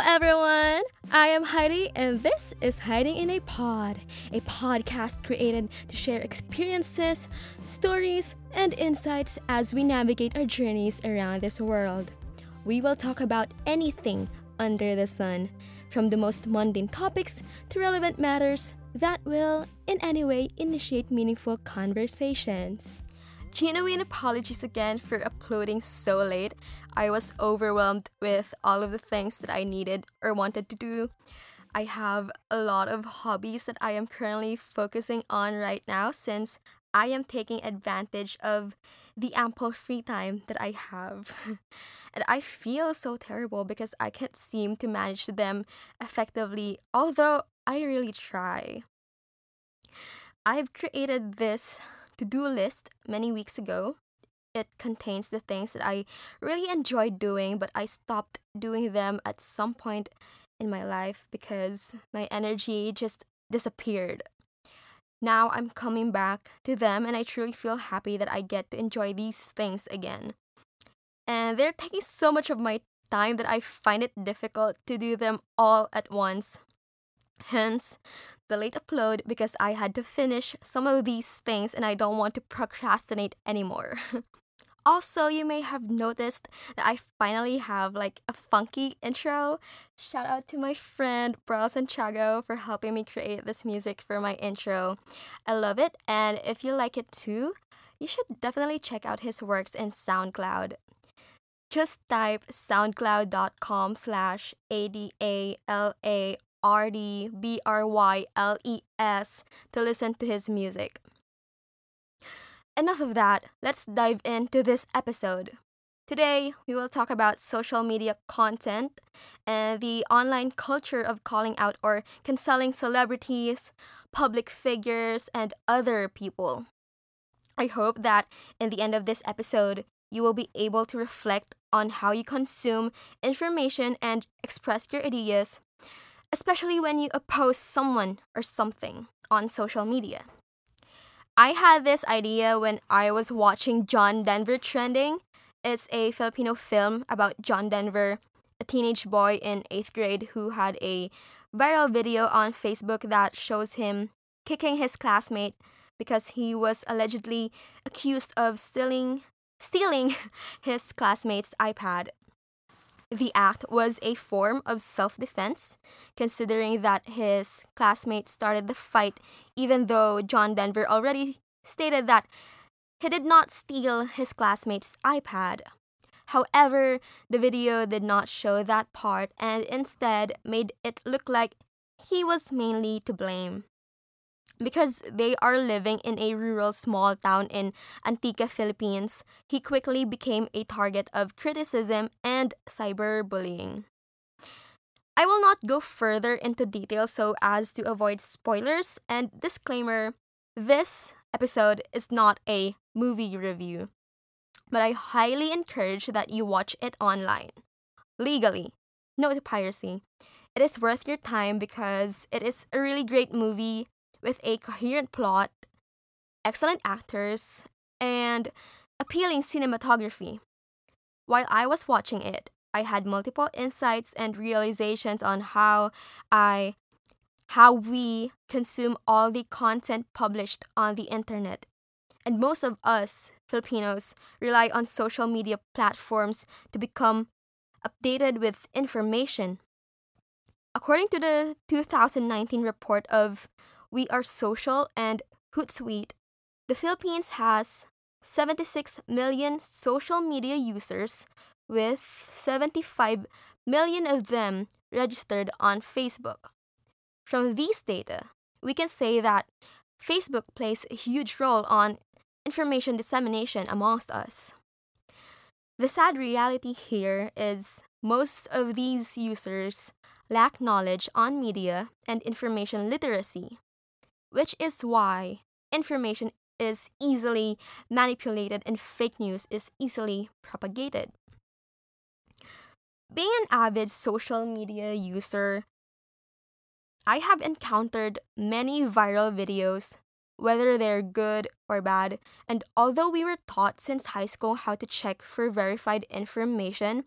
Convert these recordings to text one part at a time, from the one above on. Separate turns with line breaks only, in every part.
Hello, everyone. I am Heidi, and this is Heidi in a Pod, a podcast created to share experiences, stories, and insights as we navigate our journeys around this world. We will talk about anything under the sun, from the most mundane topics to relevant matters that will, in any way, initiate meaningful conversations.
Genuine apologies again for uploading so late. I was overwhelmed with all of the things that I needed or wanted to do. I have a lot of hobbies that I am currently focusing on right now since I am taking advantage of the ample free time that I have. and I feel so terrible because I can't seem to manage them effectively, although I really try. I've created this to do list many weeks ago. It contains the things that I really enjoyed doing, but I stopped doing them at some point in my life because my energy just disappeared. Now I'm coming back to them, and I truly feel happy that I get to enjoy these things again. And they're taking so much of my time that I find it difficult to do them all at once. Hence, the late upload because I had to finish some of these things and I don't want to procrastinate anymore. also, you may have noticed that I finally have like a funky intro. Shout out to my friend Bro Santiago for helping me create this music for my intro. I love it, and if you like it too, you should definitely check out his works in SoundCloud. Just type soundcloud.com slash A-D-A-L-A R D B R Y L E S to listen to his music. Enough of that, let's dive into this episode. Today, we will talk about social media content and the online culture of calling out or canceling celebrities, public figures, and other people. I hope that in the end of this episode, you will be able to reflect on how you consume information and express your ideas especially when you oppose someone or something on social media. I had this idea when I was watching John Denver Trending. It's a Filipino film about John Denver, a teenage boy in 8th grade who had a viral video on Facebook that shows him kicking his classmate because he was allegedly accused of stealing stealing his classmate's iPad. The act was a form of self defense, considering that his classmate started the fight, even though John Denver already stated that he did not steal his classmate's iPad. However, the video did not show that part and instead made it look like he was mainly to blame because they are living in a rural small town in Antique, Philippines, he quickly became a target of criticism and cyberbullying. I will not go further into detail so as to avoid spoilers and disclaimer this episode is not a movie review, but I highly encourage that you watch it online. Legally, no to piracy. It is worth your time because it is a really great movie with a coherent plot, excellent actors, and appealing cinematography. While I was watching it, I had multiple insights and realizations on how I how we consume all the content published on the internet. And most of us Filipinos rely on social media platforms to become updated with information. According to the 2019 report of we Are Social, and Hootsuite, the Philippines has 76 million social media users, with 75 million of them registered on Facebook. From these data, we can say that Facebook plays a huge role on information dissemination amongst us. The sad reality here is most of these users lack knowledge on media and information literacy which is why information is easily manipulated and fake news is easily propagated. Being an avid social media user, I have encountered many viral videos, whether they're good or bad, and although we were taught since high school how to check for verified information,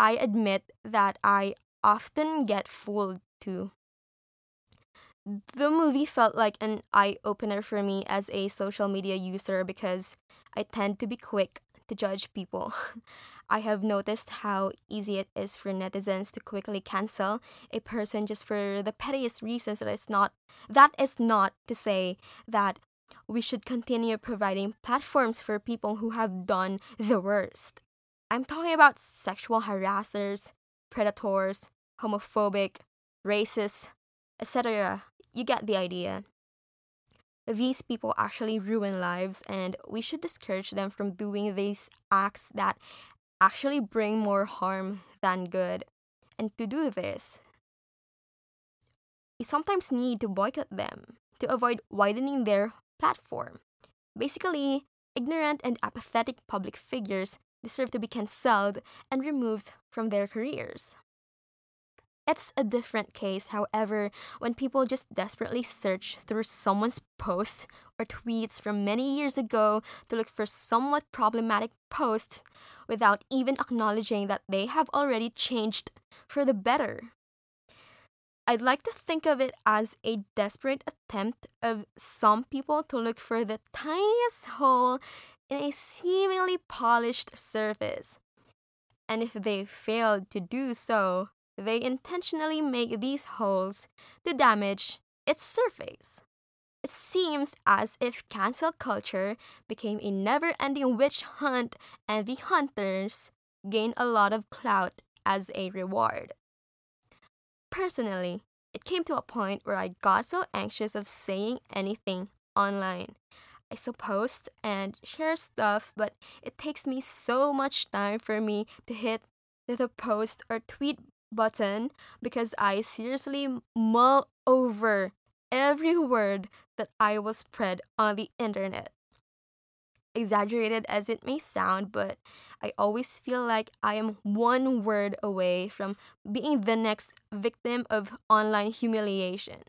I admit that I often get fooled too. The movie felt like an eye opener for me as a social media user because I tend to be quick to judge people. I have noticed how easy it is for netizens to quickly cancel a person just for the pettiest reasons that is not that is not to say that we should continue providing platforms for people who have done the worst. I'm talking about sexual harassers, predators, homophobic, racist, etc. You get the idea. These people actually ruin lives, and we should discourage them from doing these acts that actually bring more harm than good. And to do this, we sometimes need to boycott them to avoid widening their platform. Basically, ignorant and apathetic public figures deserve to be cancelled and removed from their careers. It's a different case, however, when people just desperately search through someone's posts or tweets from many years ago to look for somewhat problematic posts without even acknowledging that they have already changed for the better. I'd like to think of it as a desperate attempt of some people to look for the tiniest hole in a seemingly polished surface. And if they failed to do so, they intentionally make these holes to damage its surface. It seems as if cancel culture became a never ending witch hunt and the hunters gain a lot of clout as a reward. Personally, it came to a point where I got so anxious of saying anything online. I suppose and share stuff, but it takes me so much time for me to hit the post or tweet button because I seriously mull over every word that I will spread on the internet exaggerated as it may sound, but I always feel like I am one word away from being the next victim of online humiliation.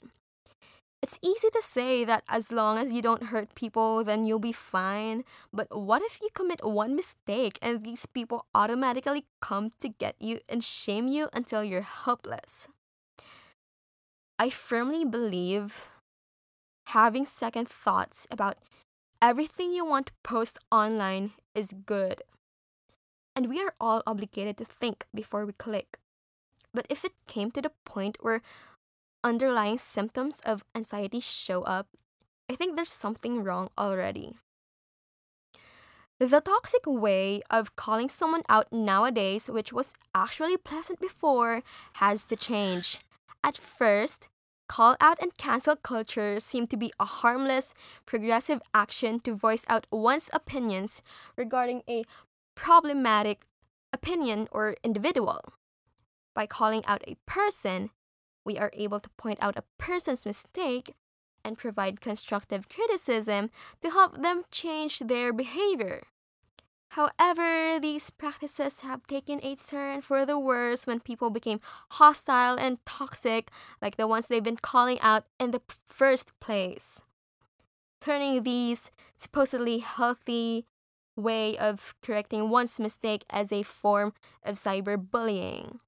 It's easy to say that as long as you don't hurt people, then you'll be fine. But what if you commit one mistake and these people automatically come to get you and shame you until you're helpless? I firmly believe having second thoughts about Everything you want to post online is good. And we are all obligated to think before we click. But if it came to the point where underlying symptoms of anxiety show up, I think there's something wrong already. The toxic way of calling someone out nowadays, which was actually pleasant before, has to change. At first, Call out and cancel culture seemed to be a harmless, progressive action to voice out one's opinions regarding a problematic opinion or individual. By calling out a person, we are able to point out a person's mistake and provide constructive criticism to help them change their behavior. However, these practices have taken a turn for the worse when people became hostile and toxic, like the ones they've been calling out in the first place. Turning these supposedly healthy way of correcting one's mistake as a form of cyberbullying.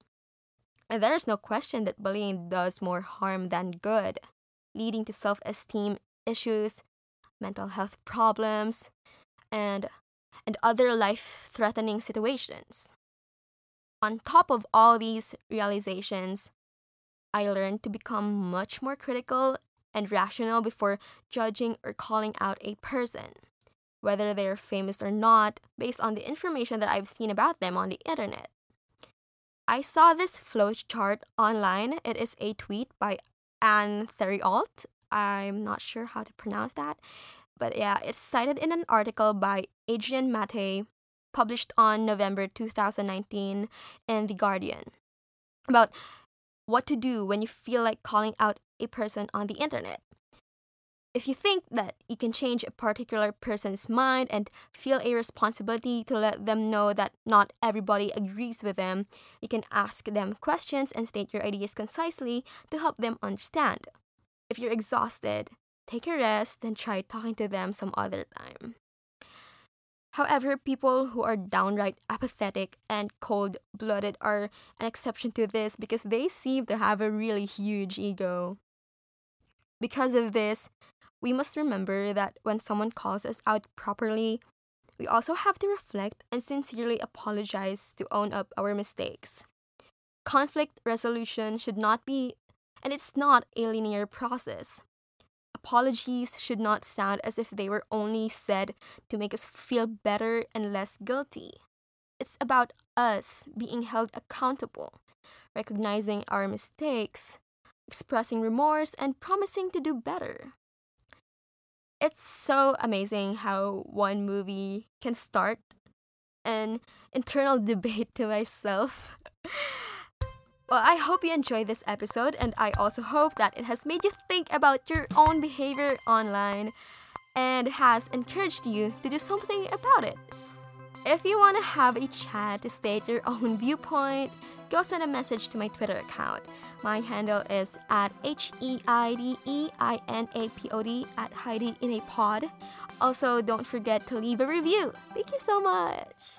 And there is no question that bullying does more harm than good, leading to self esteem issues, mental health problems, and and other life threatening situations. On top of all these realizations, I learned to become much more critical and rational before judging or calling out a person, whether they are famous or not, based on the information that I've seen about them on the internet. I saw this flowchart online. It is a tweet by Anne Theriault. I'm not sure how to pronounce that. But yeah, it's cited in an article by Adrian Mate, published on November 2019 in The Guardian, about what to do when you feel like calling out a person on the internet. If you think that you can change a particular person's mind and feel a responsibility to let them know that not everybody agrees with them, you can ask them questions and state your ideas concisely to help them understand. If you're exhausted, take a rest, then try talking to them some other time. However, people who are downright apathetic and cold blooded are an exception to this because they seem to have a really huge ego. Because of this, we must remember that when someone calls us out properly, we also have to reflect and sincerely apologize to own up our mistakes. Conflict resolution should not be, and it's not a linear process. Apologies should not sound as if they were only said to make us feel better and less guilty. It's about us being held accountable, recognizing our mistakes, expressing remorse, and promising to do better. It's so amazing how one movie can start an internal debate to myself. Well, I hope you enjoyed this episode, and I also hope that it has made you think about your own behavior online and has encouraged you to do something about it. If you want to have a chat to state your own viewpoint, go send a message to my Twitter account. My handle is at H E I D E I N A P O D at Heidi in a pod. Also, don't forget to leave a review. Thank you so much.